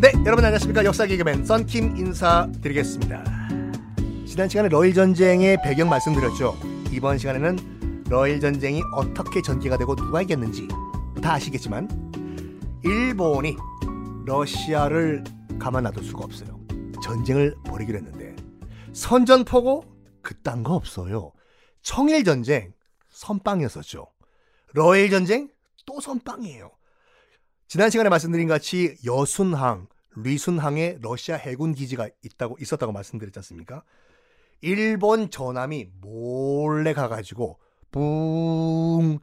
네, 여러분 안녕하십니까? 역사 개그맨 썬킴 인사드리겠습니다. 지난 시간에 러일 전쟁의 배경 말씀드렸죠. 이번 시간에는 러일 전쟁이 어떻게 전개가 되고 누가 이겼는지 다 아시겠지만 일본이 러시아를 가만 놔둘 수가 없어요. 전쟁을 벌이기로 했는데 선전포고 그딴 거 없어요. 청일 전쟁 선빵이었었죠. 러일 전쟁 또 선빵이에요. 지난 시간에 말씀드린 같이 여순항, 리순항에 러시아 해군 기지가 있다고 있었다고 말씀드렸지 않습니까? 일본 전함이 몰래 가가지고 뿡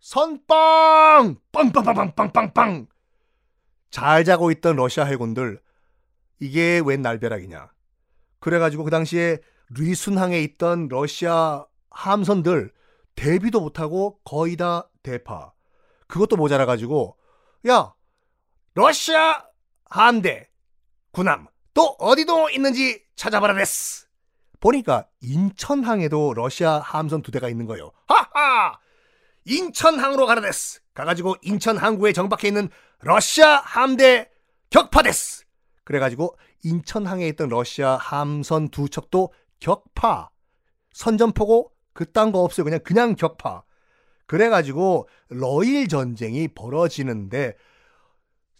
선빵 빵빵빵빵빵빵 잘 자고 있던 러시아 해군들 이게 웬 날벼락이냐? 그래가지고 그 당시에 리순항에 있던 러시아 함선들 대비도 못하고 거의 다 대파. 그것도 모자라가지고 야 러시아 함대 군함 또 어디도 있는지 찾아봐라 됐스. 보니까 인천항에도 러시아 함선 두 대가 있는 거예요. 하하! 인천항으로 가라 됐스. 가가지고 인천 항구에 정박해 있는 러시아 함대 격파 됐스. 그래가지고 인천항에 있던 러시아 함선 두 척도 격파. 선전포고 그딴 거 없어요. 그냥 그냥 격파. 그래가지고 러일 전쟁이 벌어지는데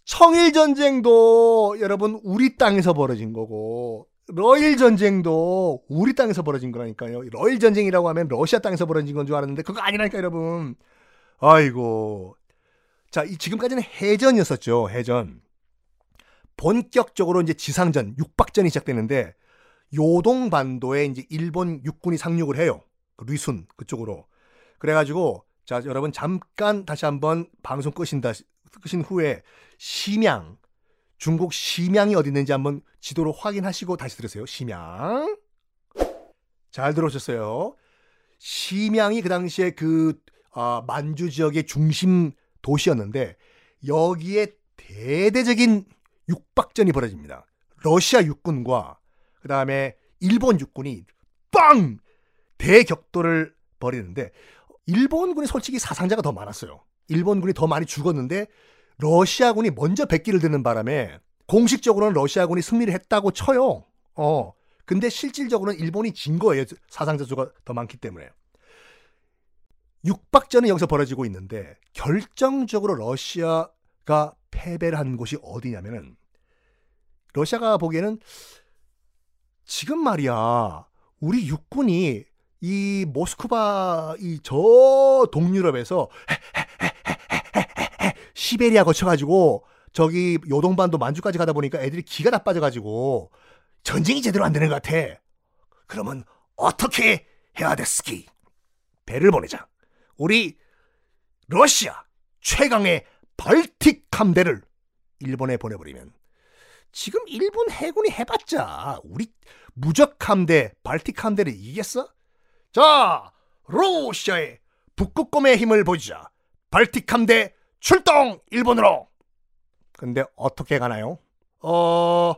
청일 전쟁도 여러분 우리 땅에서 벌어진 거고 러일 전쟁도 우리 땅에서 벌어진 거라니까요. 러일 전쟁이라고 하면 러시아 땅에서 벌어진 건 줄 알았는데 그거 아니라니까 여러분. 아이고. 자, 이 지금까지는 해전이었었죠. 해전. 본격적으로 이제 지상전, 육박전이 시작되는데 요동 반도에 이제 일본 육군이 상륙을 해요. 그 리순 그쪽으로. 그래가지고 자 여러분 잠깐 다시 한번 방송 끄신다 끄신 후에 심양 중국 심양이 어디 있는지 한번 지도로 확인하시고 다시 들으세요. 심양 잘 들어오셨어요. 심양이 그 당시에 그 어, 만주 지역의 중심 도시였는데 여기에 대대적인 육박전이 벌어집니다. 러시아 육군과 그 다음에 일본 육군이 빵 대격돌을 벌이는데 일본군이 솔직히 사상자가 더 많았어요. 일본군이 더 많이 죽었는데 러시아군이 먼저 백기를 드는 바람에 공식적으로는 러시아군이 승리를 했다고 쳐요. 어. 근데 실질적으로는 일본이 진 거예요. 사상자 수가 더 많기 때문에. 육박전은 여기서 벌어지고 있는데 결정적으로 러시아가 패배를 한 곳이 어디냐면은 러시아가 보기에는 지금 말이야 우리 육군이 이 모스크바 이 저 동유럽에서 시베리아 거쳐가지고 저기 요동반도 만주까지 가다 보니까 애들이 기가 다 빠져가지고 전쟁이 제대로 안 되는 것 같아. 그러면 어떻게 해야 됐스키? 배를 보내자. 우리 러시아 최강의 발틱 함대를 일본에 보내버리면 지금 일본 해군이 해봤자 우리 무적 함대 발틱 함대를 이기겠어? 자 러시아의 북극곰의 힘을 보자 발틱 함대 출동 일본으로 근데 어떻게 가나요? 어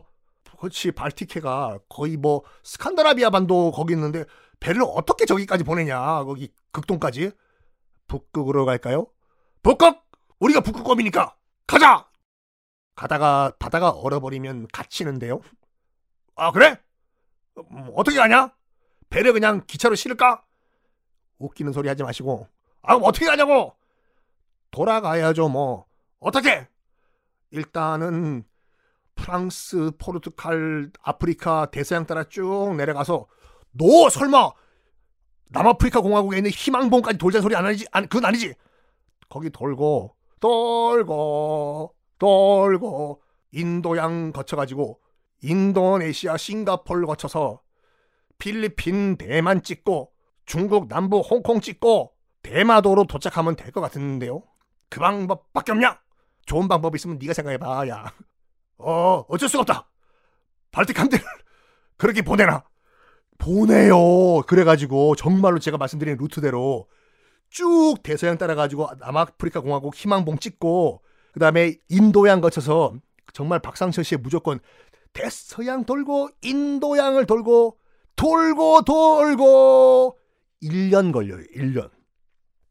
그렇지 발틱해가 거의 뭐 스칸다라비아 반도 거기 있는데 배를 어떻게 저기까지 보내냐 거기 극동까지 북극으로 갈까요? 북극 우리가 북극곰이니까 가자 가다가 바다가 얼어버리면 갇히는데요 아 그래? 음, 어떻게 가냐? 배를 그냥 기차로 실을까? 웃기는 소리 하지 마시고. 아 어떻게 가냐고! 돌아가야죠 뭐. 어떻게? 일단은 프랑스 포르투갈 아프리카 대서양 따라 쭉 내려가서 너 설마 남아프리카 공화국에 있는 희망봉까지 돌자 소리 안 하지? 안 그건 아니지! 거기 돌고 돌고 돌고 인도양 거쳐가지고 인도네시아 싱가폴 거쳐서 필리핀 대만 찍고 중국 남부 홍콩 찍고 대마도로 도착하면 될 것 같은데요. 그 방법밖에 없냐? 좋은 방법 있으면 네가 생각해봐. 야, 어 어쩔 수가 없다. 발틱 함대를 그렇게 보내라. 보내요. 그래가지고 정말로 제가 말씀드린 루트대로 쭉 대서양 따라가지고 남아프리카 공화국 희망봉 찍고 그 다음에 인도양 거쳐서 정말 박상철 씨의 무조건 대서양 돌고 인도양을 돌고 돌고 돌고 1년 걸려요. 1년.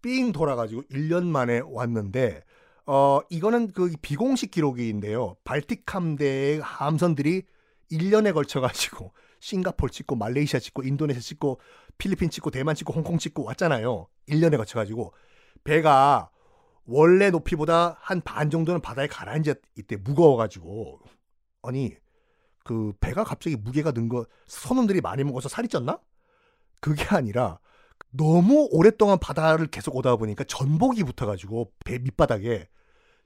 삥 돌아가지고 1년 만에 왔는데 어 이거는 그 비공식 기록인데요. 발틱 함대의 함선들이 1년에 걸쳐 가지고 싱가폴 찍고 말레이시아 찍고 인도네시아 찍고 필리핀 찍고 대만 찍고 홍콩 찍고 왔잖아요. 1년에 걸쳐 가지고 배가 원래 높이보다 한 반 정도는 바다에 가라앉아 이때 무거워 가지고 아니 그 배가 갑자기 무게가 는 거 선원들이 많이 먹어서 살이 쪘나? 그게 아니라 너무 오랫동안 바다를 계속 오다 보니까 전복이 붙어가지고 배 밑바닥에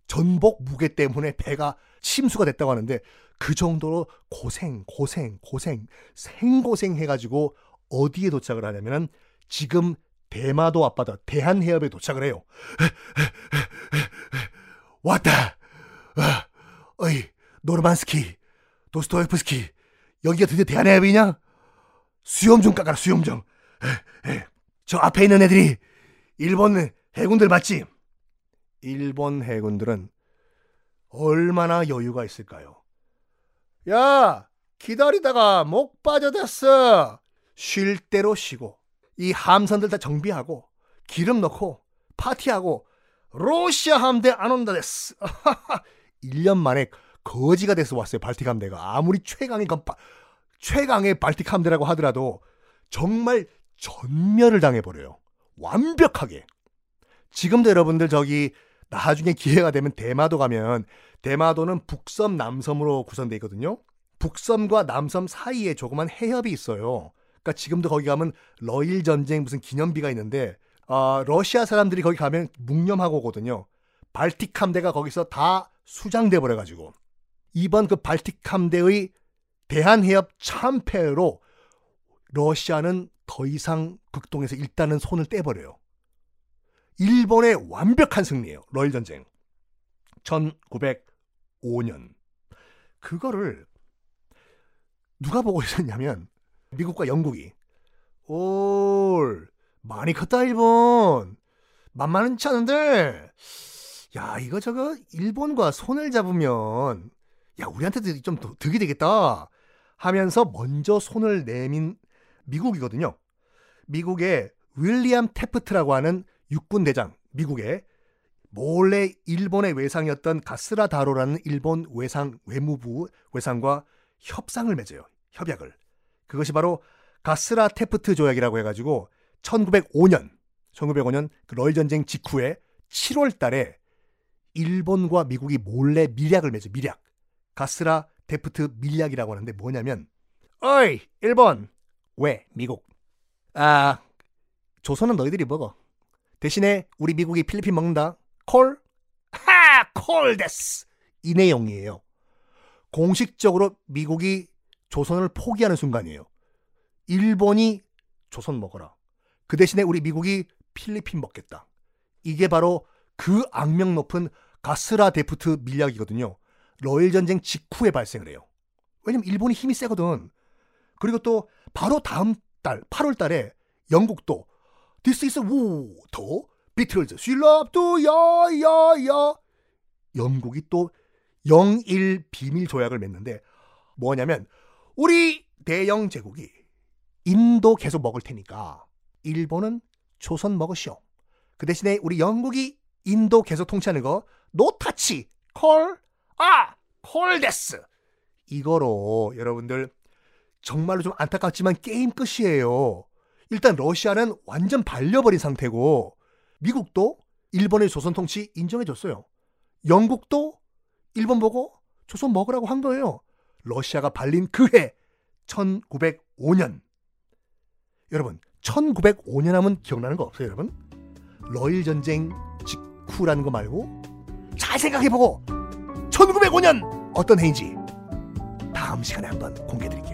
전복 무게 때문에 배가 침수가 됐다고 하는데 그 정도로 고생, 고생, 고생, 생고생 해가지고 어디에 도착을 하냐면은 지금 대마도 앞바다 대한해협에 도착을 해요. 왔다. 아, 어이 노르만스키, 도스토옙스키 여기가 드디어 대한해협이냐? 수염 좀 깎아라 수염 좀. 에, 에. 저 앞에 있는 애들이 일본 해군들 맞지? 일본 해군들은 얼마나 여유가 있을까요? 야, 기다리다가 목 빠져댔어. 쉴 대로 쉬고 이 함선들 다 정비하고 기름 넣고 파티하고 로시아 함대 안 온다 됐어. 1년 만에 거지가 돼서 왔어요. 발틱 함대가. 아무리 최강의 건파, 최강의 발틱 함대라고 하더라도 정말 전멸을 당해버려요. 완벽하게. 지금도 여러분들 저기 나중에 기회가 되면 대마도 가면 대마도는 북섬 남섬으로 구성되어 있거든요. 북섬과 남섬 사이에 조그만 해협이 있어요. 그러니까 지금도 거기 가면 러일 전쟁 무슨 기념비가 있는데 어, 러시아 사람들이 거기 가면 묵념하고 오거든요. 발틱 함대가 거기서 다 수장돼 버려 가지고 이번 그 발틱 함대의 대한해협 참패로 러시아는 더 이상 극동에서 일단은 손을 떼버려요. 일본의 완벽한 승리예요. 러일 전쟁. 1905년. 그거를 누가 보고 있었냐면 미국과 영국이 올 많이 컸다 일본 만만치 않은데 야 이거 저거 일본과 손을 잡으면 야 우리한테도 좀 득이 되겠다 하면서 먼저 손을 내민 미국이거든요. 미국의 윌리엄 테프트라고 하는 육군 대장, 미국의 몰래 일본의 외상이었던 가쓰라 다로라는 일본 외상 외무부 외상과 협상을 맺어요. 협약을. 그것이 바로 가쓰라 태프트 조약이라고 해가지고 1905년 1905년 그 러일 전쟁 직후에 7월 달에 일본과 미국이 몰래 밀약을 맺어 밀약. 가쓰라 태프트 밀약이라고 하는데 뭐냐면 어이 일본. 왜? 미국. 아 조선은 너희들이 먹어. 대신에 우리 미국이 필리핀 먹는다. 콜? 하! 콜 です. 이 내용이에요. 공식적으로 미국이 조선을 포기하는 순간이에요. 일본이 조선 먹어라. 그 대신에 우리 미국이 필리핀 먹겠다. 이게 바로 그 악명 높은 가쓰라 태프트 밀약이거든요 러일 전쟁 직후에 발생을 해요. 왜냐면 일본이 힘이 세거든. 그리고 또 바로 다음 달 8월 달에 영국도 This is war 더 비틀즈 실랍도 야야야 영국이 또 영일 비밀 조약을 맺는데 뭐냐면 우리 대영 제국이 인도 계속 먹을 테니까 일본은 조선 먹으시오. 그 대신에 우리 영국이 인도 계속 통치하는 거 노타치 콜 아! 콜데스! 이거로 여러분들 정말로 좀 안타깝지만 게임 끝이에요. 일단 러시아는 완전 발려버린 상태고 미국도 일본의 조선 통치 인정해줬어요. 영국도 일본 보고 조선 먹으라고 한 거예요. 러시아가 발린 그 해 1905년. 여러분 1905년 하면 기억나는 거 없어요, 여러분? 러일 전쟁 직후라는 거 말고 잘 생각해보고 1905년 어떤 해인지 다음 시간에 한번 공개해 드릴게요.